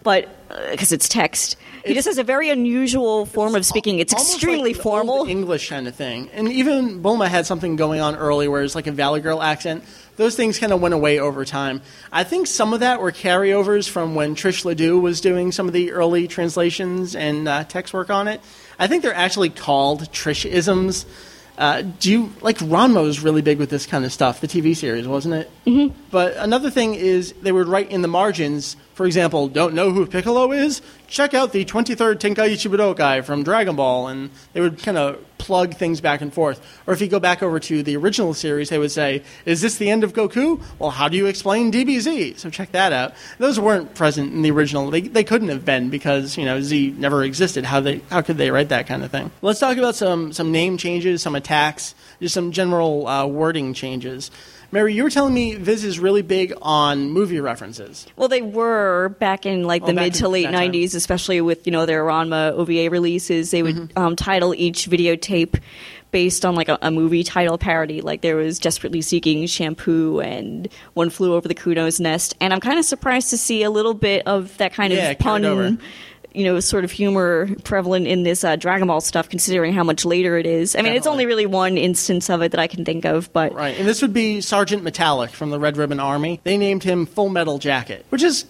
Speaker 2: but because it's text, he
Speaker 1: It's-
Speaker 2: just has a very unusual form of speaking. It's extremely
Speaker 1: like
Speaker 2: formal.
Speaker 1: English kind of thing. And even Bulma had something going on early where it's like a Valley Girl accent. Those things kind of went away over time. I think some of that were carryovers from when Trish Ledoux was doing some of the early translations and uh, text work on it. I think they're actually called Trish-isms. Uh, do you like Ranma was really big with this kind of stuff, the TV series, wasn't it? Mm-hmm. But another thing is they would write in the margins, for example, don't know who Piccolo is? Check out the 23rd Tenkaichi Budokai from Dragon Ball, and they would kind of plug things back and forth. Or if you go back over to the original series, they would say, "Is this the end of Goku?" Well, how do you explain DBZ? So check that out. Those weren't present in the original. They, they couldn't have been because you know Z never existed. How they how could they write that kind of thing? Let's talk about some some name changes, some attacks, just some general uh, wording changes. Meri, you were telling me Viz is really big on movie references.
Speaker 2: Well, they were back in like
Speaker 1: Oh,
Speaker 2: the
Speaker 1: back
Speaker 2: mid to late
Speaker 1: that time.
Speaker 2: '90s, especially with you know their Ranma OVA releases. They would
Speaker 1: Mm-hmm.
Speaker 2: um, title each videotape based on like a, a movie title parody. Like there was "Desperately Seeking Shampoo" and "One Flew Over the Kuno's Nest." And I'm kind of surprised to see a little bit of that kind
Speaker 1: Yeah,
Speaker 2: of pun. You know, sort of humor prevalent in this uh, Dragon Ball stuff, considering how much later it is. I mean, it's only really one instance of it that I can think of, but
Speaker 1: Right, and this would be Sergeant Metallic from the Red Ribbon Army. They named him Full Metal Jacket, which is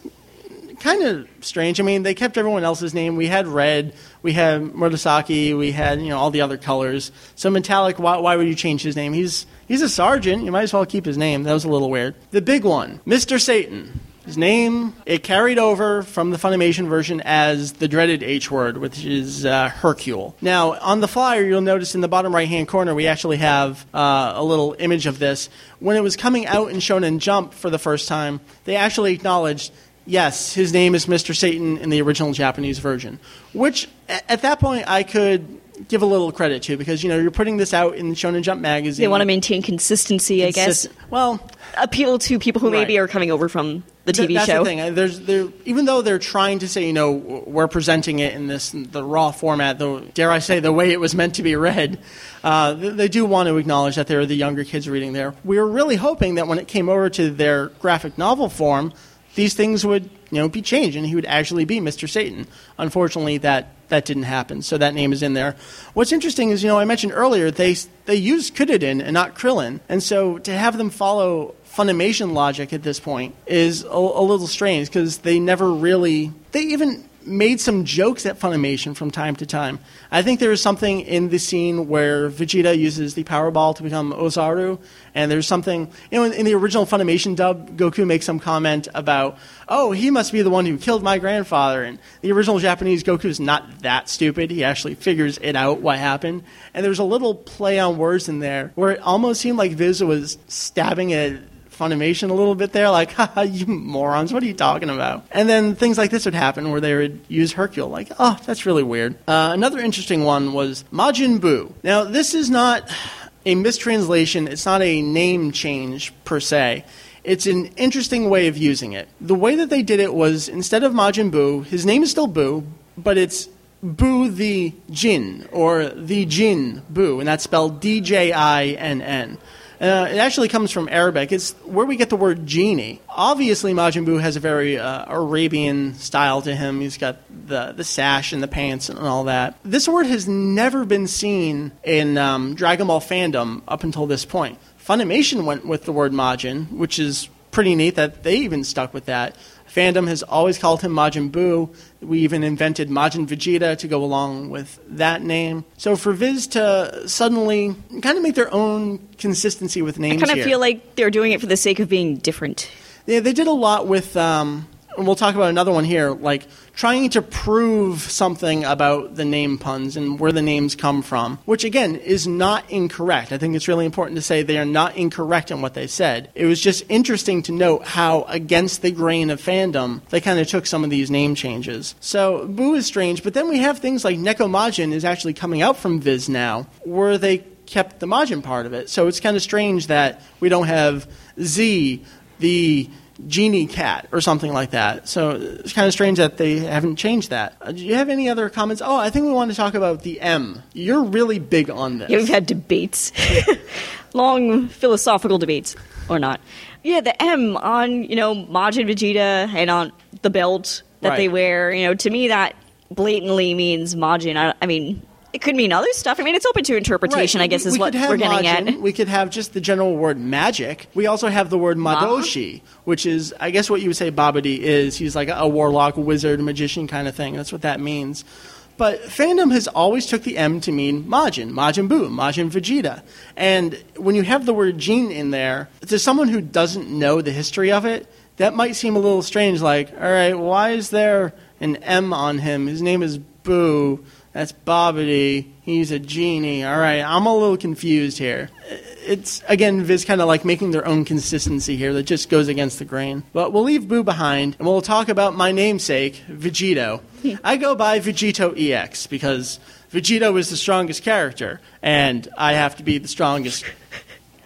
Speaker 1: kind of strange. I mean, they kept everyone else's name. We had red, we had Murasaki, we had you know all the other colors. So Metallic, why, why would you change his name? He's he's a sergeant. You might as well keep his name. That was a little weird. The big one, Mister Satan. His name it carried over from the Funimation version as the dreaded H word, which is uh, Hercule. Now on the flyer, you'll notice in the bottom right hand corner we actually have uh, a little image of this. When it was coming out in Shonen Jump for the first time, they actually acknowledged yes, his name is Mr. Satan in the original Japanese version, which at that point I could give a little credit to because you know you're putting this out in Shonen Jump magazine.
Speaker 2: they want to maintain consistency, I guess.
Speaker 1: Well,
Speaker 2: Appeal to people who maybe
Speaker 1: Right.
Speaker 2: are coming over from the
Speaker 1: Th-
Speaker 2: TV
Speaker 1: that's
Speaker 2: show.
Speaker 1: the thing. There's, there, even though they're trying to say, you know, we're presenting it in this the raw format, though dare I say, the way it was meant to be read, uh, th- they do want to acknowledge that there are the younger kids reading there. We were really hoping that when it came over to their graphic novel form, these things would, you know, be changed and he would actually be Mr. Satan. Unfortunately, that that didn't happen, so that name is in there. What's interesting is, you know, I mentioned earlier they they use Kuririn and not Krillin, and so to have them follow Funimation logic at this point is a, a little strange because they never really they even made some jokes at Funimation from time to time. I think there is something in the scene where Vegeta uses the Power Ball to become Ozaru, and there's something you know in, in the original Funimation dub, Goku makes some comment about, "Oh, he must be the one who killed my grandfather." And the original Japanese Goku is not that stupid; he actually figures it out what happened. And there's a little play on words in there where it almost seemed like Viz was stabbing at Funimation a little bit there, like, [laughs] haha, you morons, what are you talking about? And then things like this would happen where they would use Hercule, like, oh, that's really weird. Uh, another interesting one was Majin Buu. Now, this is not a mistranslation, it's not a name change per se. It's an interesting way of using it. The way that they did it was instead of Majin Buu, his name is still Buu, but it's Buu the Djinn, or the Djinn Buu, and that's spelled D J I N N. Uh, it actually comes from Arabic. It's where we get the word genie. Obviously, Majin Buu has a very uh, Arabian style to him. He's got the, the sash and the pants and all that. This word has never been seen in um, Dragon Ball fandom up until this point. Funimation went with the word Majin, which is pretty neat that they even stuck with that. Fandom has always called him Majin Buu. We even invented Majin Vegeta to go along with that name. So for Viz to suddenly kind of make their own consistency with names
Speaker 2: I kind of
Speaker 1: here.
Speaker 2: feel like they're doing it for the sake of being different.
Speaker 1: Yeah, they did a lot with. Um, and we'll talk about another one here, like trying to prove something about the name puns and where the names come from, which again is not incorrect. I think it's really important to say they are not incorrect in what they said. It was just interesting to note how, against the grain of fandom, they kind of took some of these name changes. So, Boo is strange, but then we have things like Nekomajin is actually coming out from Viz now, where they kept the Majin part of it. So it's kind of strange that we don't have Z, the genie cat, or something like that. So it's kind of strange that they haven't changed that. Uh, do you have any other comments? Oh, I think we want to talk about the M. You're really big on this.
Speaker 2: Yeah, we've had debates, [laughs] long philosophical debates, or not. Yeah, the M on you know Majin Vegeta and on the belt that they wear. You know, to me that blatantly means Majin. I, I mean, it could mean other stuff. I mean, it's open to interpretation.
Speaker 1: Right.
Speaker 2: I guess
Speaker 1: We-
Speaker 2: is
Speaker 1: we
Speaker 2: what we're getting
Speaker 1: Majin.
Speaker 2: at.
Speaker 1: We could have just the general word magic. We also have the word Madoshi, which is, I guess, what you would say Babidi is. He's like a warlock, wizard, magician kind of thing. That's what that means. But fandom has always took the M to mean Majin, Majin Buu, Majin Vegeta. And when you have the word Djinn in there, to someone who doesn't know the history of it, that might seem a little strange. Like, all right, why is there an M on him? His name is Boo. That's Babidi. He's a genie. All right, I'm a little confused here. It's again Viz kind of like making their own consistency here that just goes against the grain. But we'll leave Boo behind and we'll talk about my namesake, Vegetto. I go by VegettoEX because Vegetto is the strongest character, and I have to be the strongest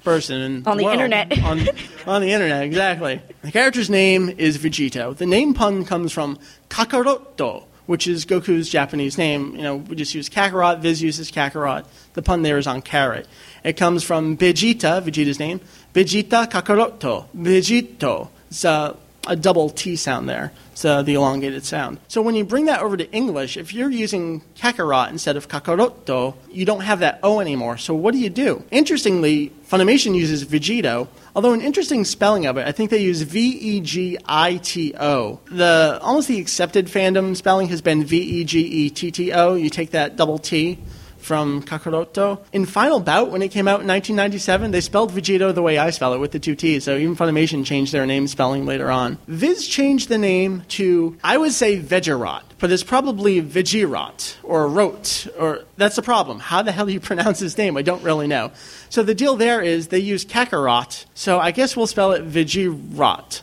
Speaker 1: person in
Speaker 2: On the
Speaker 1: world.
Speaker 2: internet. [laughs]
Speaker 1: on, on the internet, exactly. The character's name is Vegetto. The name pun comes from Kakaroto, which is Goku's Japanese name. You know, we just use Kakarot. Viz uses Kakarot. The pun there is on carrot. It comes from Vegeta, Vegeta's name. Vegeta Kakaroto. Vegetto. It's a, a double T sound there. Uh, the elongated sound. So when you bring that over to English, if you're using Kakarot instead of Kakaroto, you don't have that O anymore. So what do you do? Interestingly, Funimation uses Vegito, although an interesting spelling of it, I think they use V E G I T O. The almost the accepted fandom spelling has been V E G E T T O. You take that double T from Kakaroto. In Final Bout, when it came out in 1997, they spelled Vegetto the way I spell it with the two T's, so even Funimation changed their name spelling later on. Viz changed the name to, I would say Vegerot, but it's probably Vegirot or Rot, or that's the problem. How the hell do you [laughs] pronounce his name? I don't really know. So the deal there is they use Kakarot, so I guess we'll spell it Vegirot.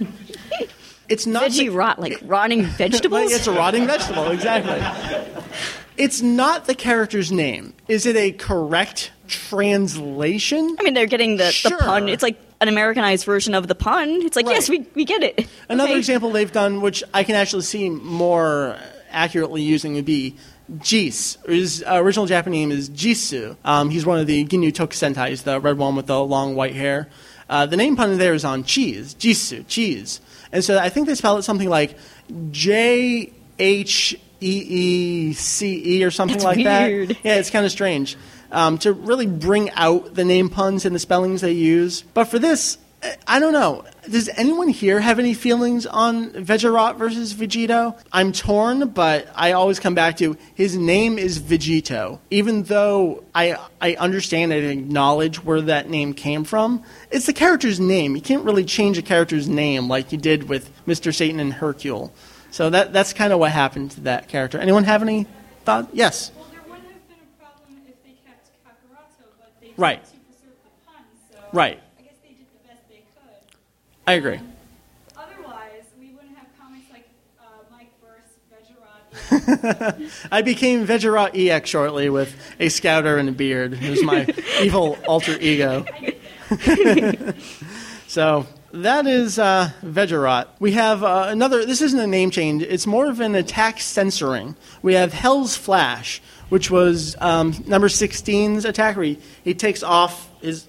Speaker 1: [laughs] It's not
Speaker 2: Veggie rot, like [laughs] rotting vegetables.
Speaker 1: It's a rotting vegetable, exactly. It's not the character's name. Is it a correct translation?
Speaker 2: I mean, they're getting the,
Speaker 1: Sure.
Speaker 2: the pun. It's like an Americanized version of the pun. It's like,
Speaker 1: Right.
Speaker 2: yes, we, we get it.
Speaker 1: Another
Speaker 2: Okay.
Speaker 1: example they've done, which I can actually see more accurately using, would be Jis. His uh, original Japanese name is Jisu. Um, he's one of the Ginyu Tokusentais, the red one with the long white hair. Uh, the name pun there is on cheese, Jisu, cheese. And so I think they spell it something like J H E E C E or something
Speaker 2: That's
Speaker 1: like
Speaker 2: weird.
Speaker 1: that. Yeah, it's kind of strange um, to really bring out the name puns and the spellings they use. But for this, I don't know. Does anyone here have any feelings on Vegerot versus Vegetto? I'm torn, but I always come back to his name is Vegetto. Even though I I understand and acknowledge where that name came from, it's the character's name. You can't really change a character's name like you did with Mr. Satan and Hercule. So that that's kind of what happened to that character. Anyone have any thought? Yes.
Speaker 4: Well, there wouldn't have been a problem if they kept but they
Speaker 1: Right.
Speaker 4: to preserve the pun, so
Speaker 1: Right.
Speaker 4: I guess they did the best they could.
Speaker 1: I agree.
Speaker 4: Otherwise, we wouldn't have comics like uh, Mike Verse, Vegerat. [laughs]
Speaker 1: I became Vegerat EX shortly with a scouter and a beard. It was my [laughs] evil alter ego. [laughs] so that is uh, Vegerat. We have uh, another, this isn't a name change, it's more of an attack censoring. We have Hell's Flash, which was um, number 16's attack where he, he takes off his.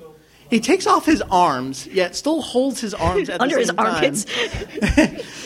Speaker 1: He takes off his arms, yet still holds his arms at
Speaker 2: Under
Speaker 1: the
Speaker 2: his armpits.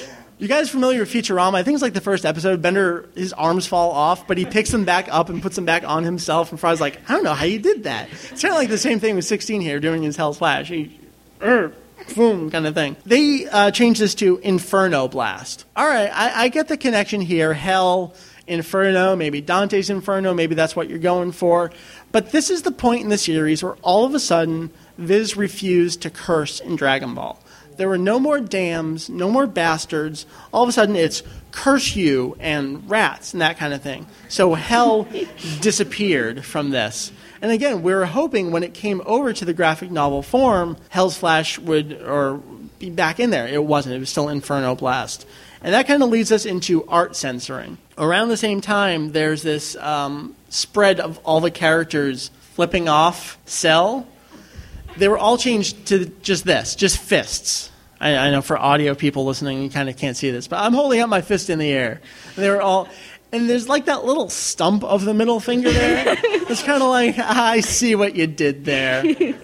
Speaker 2: [laughs]
Speaker 1: You guys familiar with Futurama? I think it's like the first episode. Bender, his arms fall off, but he picks them back up and puts them back on himself. And Fry's like, I don't know how you did that. It's kind of like the same thing with 16 here doing his Hell's Flash. He, er, boom, kind of thing. They uh, changed this to Inferno Blast. All right, I, I get the connection here. Hell, Inferno, maybe Dante's Inferno, maybe that's what you're going for. But this is the point in the series where all of a sudden Viz refused to curse in Dragon Ball. There were no more dams, no more bastards. All of a sudden, it's curse you and rats and that kind of thing. So hell [laughs] disappeared from this. And again, we were hoping when it came over to the graphic novel form, Hell's Flash would or be back in there. It wasn't. It was still Inferno Blast. And that kind of leads us into art censoring. Around the same time, there's this um, spread of all the characters flipping off Cell they were all changed to just this, just fists. I, I know for audio people listening, you kind of can't see this, but I'm holding up my fist in the air. They were all, and there's like that little stump of the middle finger there. [laughs] it's kind of like, ah, I see what you did there. [laughs]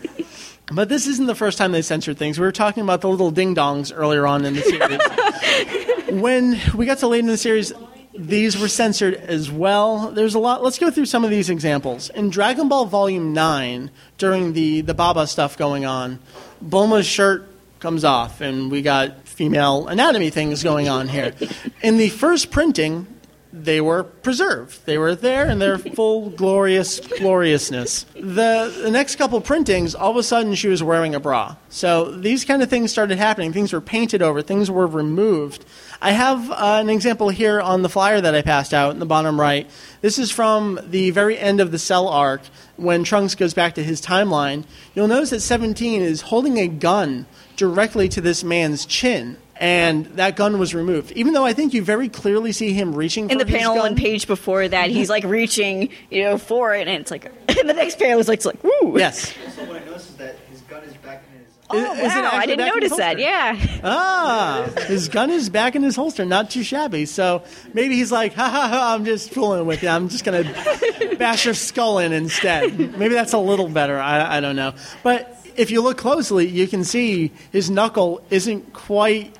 Speaker 1: But this isn't the first time they censored things. We were talking about the little ding dongs earlier on in the series. [laughs] when we got to late in the series, these were censored as well. There's a lot. Let's go through some of these examples. In Dragon Ball Volume 9, during the, the Baba stuff going on, Bulma's shirt comes off, and we got female anatomy things going on here. In the first printing, they were preserved. They were there in their [laughs] full glorious gloriousness. The, the next couple printings, all of a sudden she was wearing a bra. So these kind of things started happening. Things were painted over, things were removed. I have uh, an example here on the flyer that I passed out in the bottom right. This is from the very end of the Cell arc when Trunks goes back to his timeline. You'll notice that 17 is holding a gun directly to this man's chin and that gun was removed. Even though I think you very clearly see him reaching for it.
Speaker 2: In the
Speaker 1: his
Speaker 2: panel
Speaker 1: gun.
Speaker 2: one page before that, he's like reaching, you know, for it, and it's like, [laughs] and the next panel is like, it's like, woo.
Speaker 1: Yes.
Speaker 5: Also, what I noticed is that his gun is back in his.
Speaker 2: Oh,
Speaker 1: Is- is it
Speaker 2: wow, I didn't
Speaker 1: back in his
Speaker 2: notice that. Yeah.
Speaker 1: Ah, his gun is back in his holster. Not too shabby. So maybe he's like, ha ha ha, I'm just fooling with you. I'm just going [laughs] to bash your skull in instead. Maybe that's a little better. I, I don't know. But if you look closely, you can see his knuckle isn't quite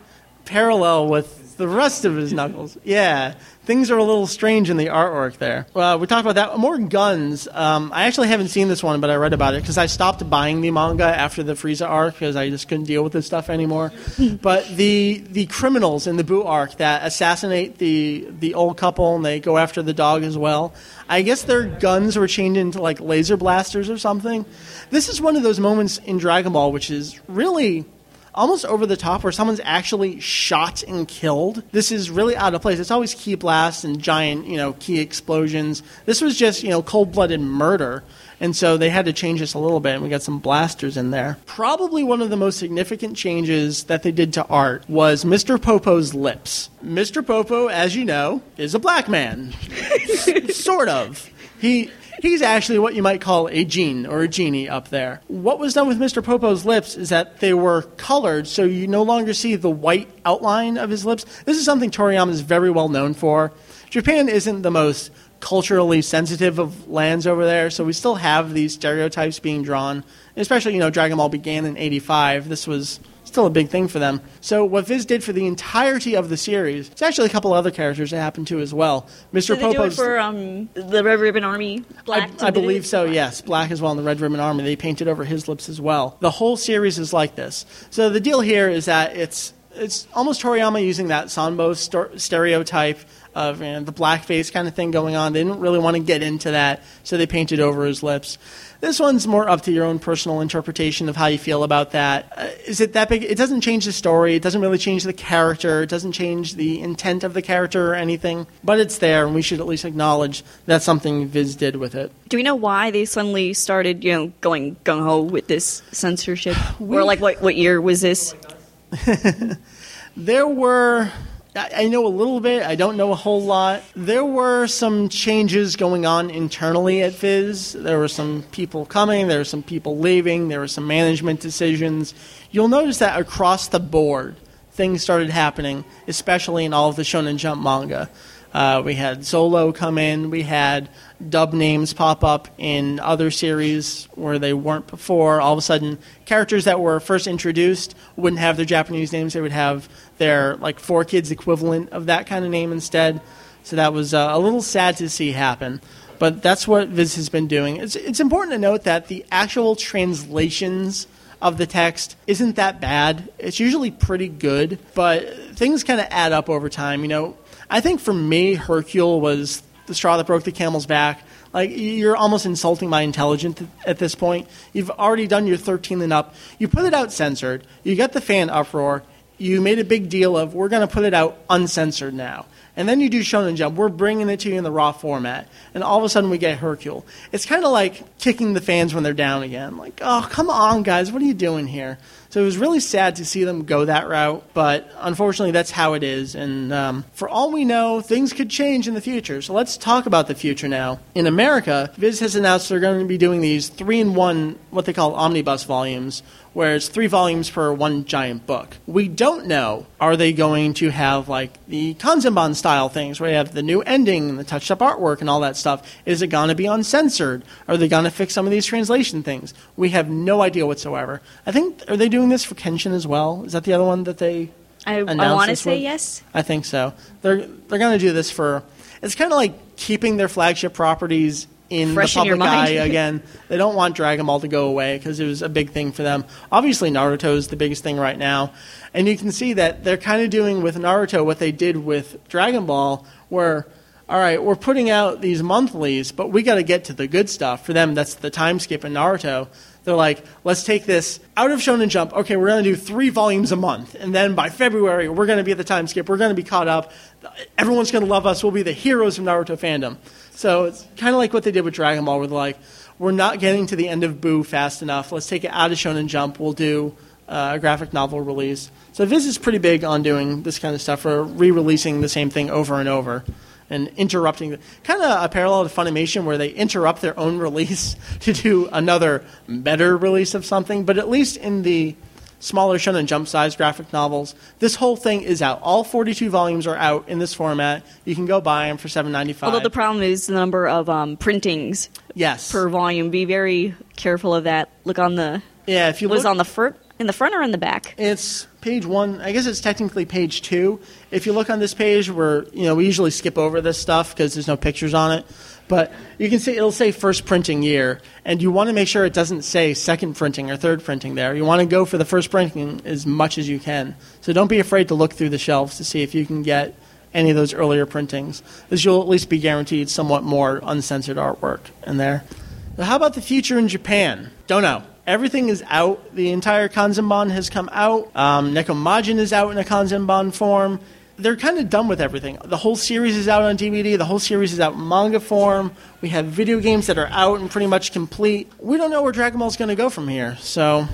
Speaker 1: parallel with the rest of his knuckles. Yeah, things are a little strange in the artwork there. Well, we talked about that. More guns. Um, I actually haven't seen this one, but I read about it because I stopped buying the manga after the Frieza arc because I just couldn't deal with this stuff anymore. [laughs] but the the criminals in the Boo arc that assassinate the the old couple and they go after the dog as well. I guess their guns were changed into like laser blasters or something. This is one of those moments in Dragon Ball which is really almost over the top where someone's actually shot and killed. This is really out of place. It's always ki blasts and giant, you know, ki explosions. This was just, you know, cold-blooded murder. And so they had to change this a little bit, and we got some blasters in there. Probably one of the most significant changes that they did to art was Mr. Popo's lips. Mr. Popo, as you know, is a black man. [laughs] Sort of. He he's actually what you might call a djinn or a genie up there. What was done with Mr. Popo's lips is that they were colored, so you no longer see the white outline of his lips. This is something Toriyama is very well known for. Japan isn't the most culturally sensitive of lands over there, so we still have these stereotypes being drawn. Especially, you know, Dragon Ball began in 85. This was still a big thing for them. So what Viz did for the entirety of the series, it's actually a couple other characters that happened to as well. Mr.
Speaker 2: Did they do it for um, the Red Ribbon Army? Black.
Speaker 1: I, I believe so, yes. Black as well in the Red Ribbon Army. They painted over his lips as well. The whole series is like this. So the deal here is that it's it's almost Toriyama using that Sambo sto- stereotype of you know, the blackface kind of thing going on. They didn't really want to get into that, so they painted over his lips. This one's more up to your own personal interpretation of how you feel about that. Uh, is it that big? It doesn't change the story. It doesn't really change the character. It doesn't change the intent of the character or anything. But it's there, and we should at least acknowledge that's something Viz did with it.
Speaker 2: Do we know why they suddenly started, you know, going gung ho with this censorship? [sighs] We, or like, what what year was this? [laughs]
Speaker 1: There were, I know a little bit, I don't know a whole lot. There were some changes going on internally at Viz. There were some people coming, there were some people leaving, there were some management decisions. You'll notice that across the board, things started happening, especially in all of the Shonen Jump manga. Uh, we had Zolo come in. We had dub names pop up in other series where they weren't before. All of a sudden, characters that were first introduced wouldn't have their Japanese names. They would have their like 4Kids equivalent of that kind of name instead. So that was uh, a little sad to see happen. But that's what Viz has been doing. It's, it's important to note that the actual translations of the text isn't that bad. It's usually pretty good, but things kind of add up over time. You know, I think for me, Hercule was the straw that broke the camel's back. Like you're almost insulting my intelligence at this point. You've already done your 13 and up. You put it out censored. You got the fan uproar. You made a big deal of we're going to put it out uncensored now. And then you do Shonen Jump. We're bringing it to you in the raw format. And all of a sudden we get Hercule. It's kind of like kicking the fans when they're down again. Like, oh, come on, guys. What are you doing here? So it was really sad to see them go that route. But unfortunately, that's how it is. And um, for all we know, things could change in the future. So let's talk about the future now. In America, Viz has announced they're going to be doing these three in one, what they call omnibus volumes, where it's three volumes per one giant book. We don't know are they going to have like the Kanzenban style things where you have the new ending and the touched up artwork and all that stuff? Is it going to be uncensored? Are they going to fix some of these translation things? We have no idea whatsoever. I think are they doing this for Kenshin as well? Is that the other one that they
Speaker 2: I, I want to say yes.
Speaker 1: I think so. They're they're going to do this for. It's kind of like keeping their flagship properties in
Speaker 2: Fresh
Speaker 1: the
Speaker 2: in
Speaker 1: public eye again. They don't want Dragon Ball to go away because it was a big thing for them. Obviously, Naruto is the biggest thing right now, and you can see that they're kind of doing with Naruto what they did with Dragon Ball, where. All right, we're putting out these monthlies, but we got to get to the good stuff. For them, that's the time skip in Naruto. They're like, let's take this out of Shonen Jump. Okay, we're going to do three volumes a month. And then by February, we're going to be at the time skip. We're going to be caught up. Everyone's going to love us. We'll be the heroes of Naruto fandom. So it's kind of like what they did with Dragon Ball, where they're like, we're not getting to the end of Boo fast enough. Let's take it out of Shonen Jump. We'll do uh, a graphic novel release. So Viz is pretty big on doing this kind of stuff, or re releasing the same thing over and over and interrupting the, kind of a parallel to Funimation where they interrupt their own [laughs] release to do another better release of something. But at least in the smaller Shonen Jump size graphic novels, this whole thing is out. All 42 volumes are out in this format. You can go buy them for 7.95.
Speaker 2: Although the problem is the number of um, printings
Speaker 1: yes,
Speaker 2: per volume. Be very careful of that. Look on the
Speaker 1: yeah. If you
Speaker 2: was
Speaker 1: look,
Speaker 2: on the front, in the front or in the back.
Speaker 1: It's page one. I guess it's technically page two. If you look on this page, where you know we usually skip over this stuff because there's no pictures on it, but you can see it'll say first printing year, and you want to make sure it doesn't say second printing or third printing there. You want to go for the first printing as much as you can. So don't be afraid to look through the shelves to see if you can get any of those earlier printings, as you'll at least be guaranteed somewhat more uncensored artwork in there. Now, how about the future in Japan? Don't know. Everything is out. The entire Kanzenban has come out. Um, Nekomajin is out in a Kanzenban form. They're kind of done with everything. The whole series is out on DVD. The whole series is out in manga form. We have video games that are out and pretty much complete. We don't know where Dragon Ball is going to go from here. So,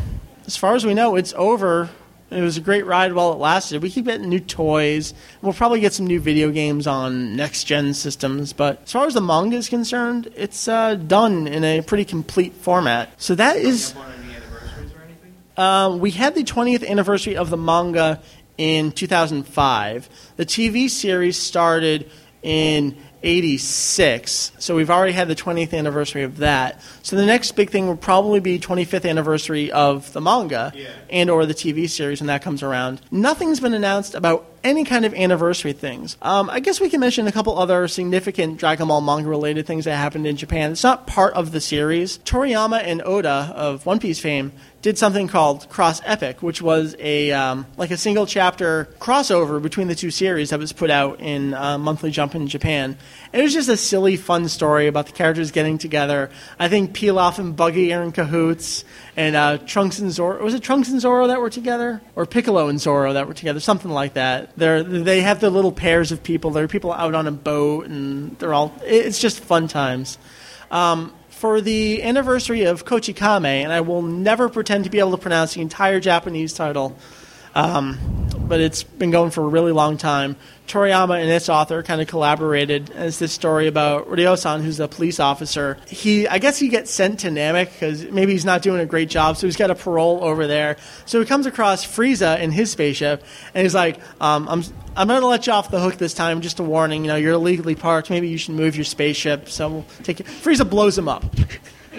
Speaker 1: as far as we know, it's over. It was a great ride while it lasted. We keep getting new toys. We'll probably get some new video games on next gen systems. But as far as the manga is concerned, it's uh, done in a pretty complete format. So that is.
Speaker 3: Up on any anniversaries or anything?
Speaker 1: Um, we had the 20th anniversary of the manga in 2005. The TV series started in 86, so we've already had the 20th anniversary of that. So the next big thing will probably be 25th anniversary of the manga
Speaker 3: Yeah.
Speaker 1: and or the TV series when that comes around. Nothing's been announced about any kind of anniversary things. Um, I guess we can mention a couple other significant Dragon Ball manga related things that happened in Japan. It's not part of the series. Toriyama and Oda of One Piece fame did something called Cross Epic, which was a um, like a single chapter crossover between the two series that was put out in uh, Monthly Jump in Japan. It was just a silly, fun story about the characters getting together. I think Pilaf and Buggy are in cahoots, and uh, Trunks and Zoro. Was it Trunks and Zoro that were together, or Piccolo and Zoro that were together? Something like that. They're they have the little pairs of people. There are people out on a boat, and they're all. It's just fun times. Um, for the anniversary of Kochikame, and I will never pretend to be able to pronounce the entire Japanese title. Um, but it's been going for a really long time. Toriyama and its author kind of collaborated And it's this story about Ryo-san, who's a police officer. He, I guess, he gets sent to Namek because maybe he's not doing a great job, so he's got a parole over there. So he comes across Frieza in his spaceship, and he's like, um, "I'm, I'm going to let you off the hook this time. Just a warning. You know, you're illegally parked. Maybe you should move your spaceship. So we'll take it." Frieza blows him up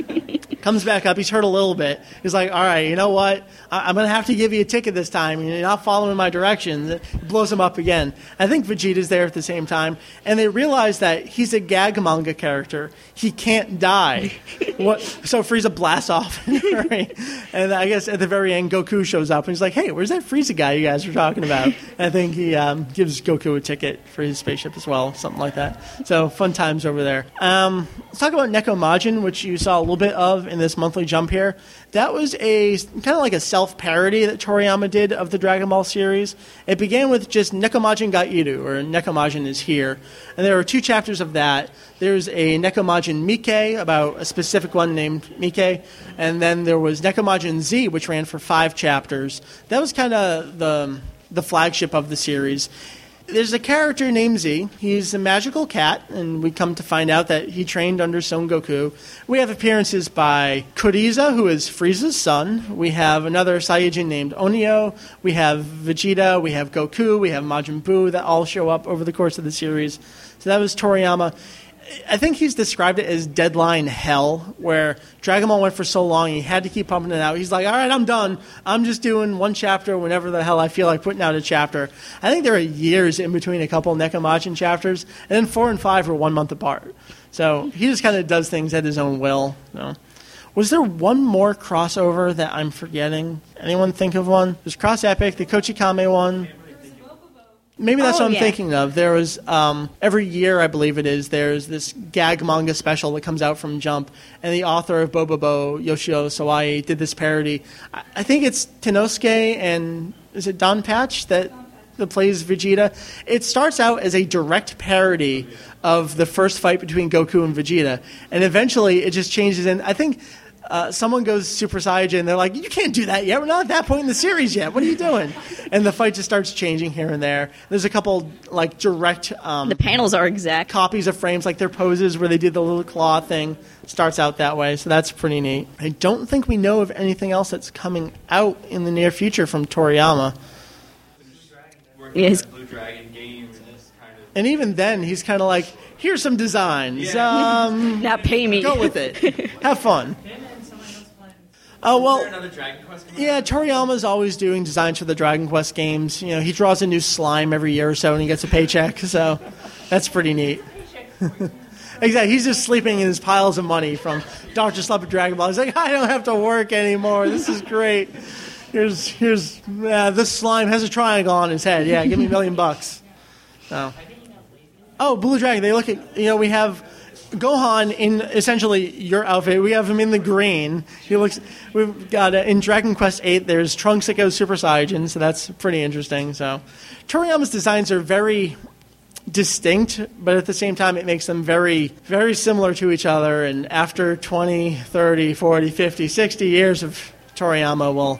Speaker 1: [laughs] comes back up. He's hurt a little bit. He's like, all right, you know what? I'm going to have to give you a ticket this time. You're not following my directions. It blows him up again. I think Vegeta's there at the same time. And they realize that he's a gag manga character. He can't die. [laughs] what, so Frieza blasts off. in a hurry. and I guess at the very end, Goku shows up and he's like, hey, where's that Frieza guy you guys were talking about? And I think he um, gives Goku a ticket for his spaceship as well, something like that. So fun times over there. Um, let's talk about Nekomajin, which you saw a little bit of in this monthly jump here. That was a kind of like a self parody that Toriyama did of the Dragon Ball series. It began with just Nekomajin ga Iru, or Nekomajin is here. And there were two chapters of that. There's a Nekomajin Mike, about a specific one named Mike. And then there was Nekomajin Z, which ran for five chapters. That was kind of the, the flagship of the series there's a character named Z. He's a magical cat, and we come to find out that he trained under Son Goku. We have appearances by Kuriza, who is Frieza's son. We have another Saiyajin named Onio. We have Vegeta. We have Goku. We have Majin Buu that all show up over the course of the series. So that was Toriyama. I think he's described it as deadline hell, where Dragon Ball went for so long he had to keep pumping it out. He's like, all right, I'm done. I'm just doing one chapter whenever the hell I feel like putting out a chapter. I think there are years in between a couple Nekomajin chapters, and then four and five are one month apart. So he just kind of does things at his own will. So. Was there one more crossover that I'm forgetting? Anyone think of one? There's Cross Epic, the Kochikame one. Maybe that's
Speaker 2: Oh,
Speaker 1: what I'm
Speaker 2: yeah.
Speaker 1: thinking of. There was um, every year, I believe it is. There's this gag manga special that comes out from Jump, and the author of Bobobo, Yoshio Sawai, did this parody. I, I think it's Tenosuke and is it Don Patch that that plays Vegeta. It starts out as a direct parody of the first fight between Goku and Vegeta, and eventually it just changes. And I think uh, someone goes Super Saiyan, they're like, "You can't do that yet. We're not at that point in the series yet. What are you doing?" And the fight just starts changing here and there. There's a couple like direct um,
Speaker 2: The panels are exact.
Speaker 1: copies of frames, like their poses where they did the little claw thing. Starts out that way, so that's pretty neat. I don't think we know of anything else that's coming out in the near future from Toriyama.
Speaker 3: Working
Speaker 2: Yeah,
Speaker 3: on
Speaker 2: his-
Speaker 3: a Blue Dragon game and this kind of.
Speaker 1: And even then, he's kind of like, "Here's some designs. Um, [laughs]
Speaker 2: Now pay me.
Speaker 1: go with it. [laughs] Have fun." Oh well,
Speaker 3: there another Dragon Quest coming
Speaker 1: Yeah, Toriyama's always doing designs for the Dragon Quest games. You know, he draws a new slime every year or so and he gets a paycheck, [laughs] so that's pretty neat. [laughs] exactly. He's just sleeping in his piles of money from Dr. Slump and Dragon Ball. He's like, I don't have to work anymore. This is great. Here's here's uh, this slime has a triangle on his head. Yeah, give me a million bucks. So. Oh, Blue Dragon. They look at you know we have Gohan in essentially your outfit. We have him in the green. He looks. We've got uh, in Dragon Quest VIII. There's Trunks that goes Super Saiyan, so that's pretty interesting. So, Toriyama's designs are very distinct, but at the same time, it makes them very, very similar to each other. And after 20, 30, 40, 50, 60 years of Toriyama, will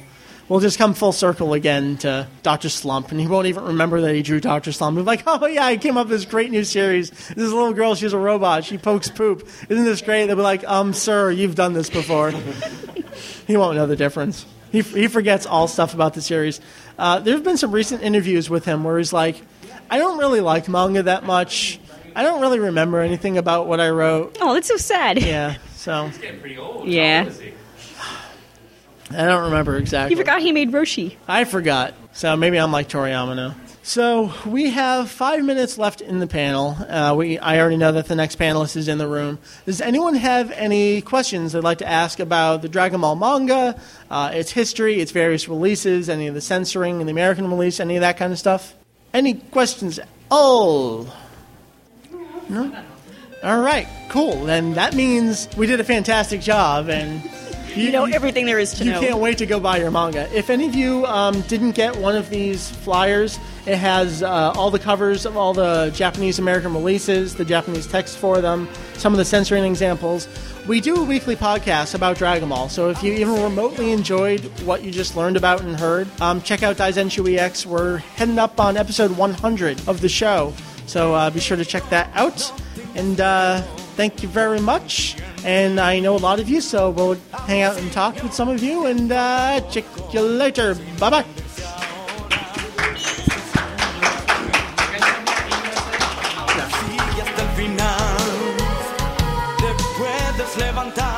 Speaker 1: we'll just come full circle again to Dr. Slump, and he won't even remember that he drew Dr. Slump. He'll be like, oh, yeah, I came up with this great new series. This little girl, she's a robot. She pokes poop. Isn't this great? They'll be like, um, sir, you've done this before. [laughs] he won't know the difference. He, he forgets all stuff about the series. Uh, there have been some recent interviews with him where he's like, I don't really like manga that much. I don't really remember anything about what I wrote.
Speaker 2: Oh, that's so sad.
Speaker 1: Yeah, so
Speaker 3: He's getting pretty old.
Speaker 2: Yeah.
Speaker 3: How old is he?
Speaker 1: I don't remember exactly.
Speaker 2: You forgot he made Roshi.
Speaker 1: I forgot. So maybe I'm like Toriyama now. So we have five minutes left in the panel. Uh, we I already know that the next panelist is in the room. Does anyone have any questions they'd like to ask about the Dragon Ball manga, uh, its history, its various releases, any of the censoring in the American release, any of that kind of stuff? Any questions? Oh, no. All right, cool. Then that means we did a fantastic job and.
Speaker 2: You know everything there is to
Speaker 1: you
Speaker 2: know.
Speaker 1: You can't wait to go buy your manga. If any of you um, didn't get one of these flyers, it has uh, all the covers of all the Japanese American releases, the Japanese text for them, some of the censoring examples. We do a weekly podcast about Dragon Ball, so if you even remotely enjoyed what you just learned about and heard, um, check out Daizenshuu EX. We're heading up on episode 100 of the show, so uh, be sure to check that out. And uh, thank you very much. And I know a lot of you, so we'll hang out and talk with some of you. And uh, check you later. Bye bye. levantar.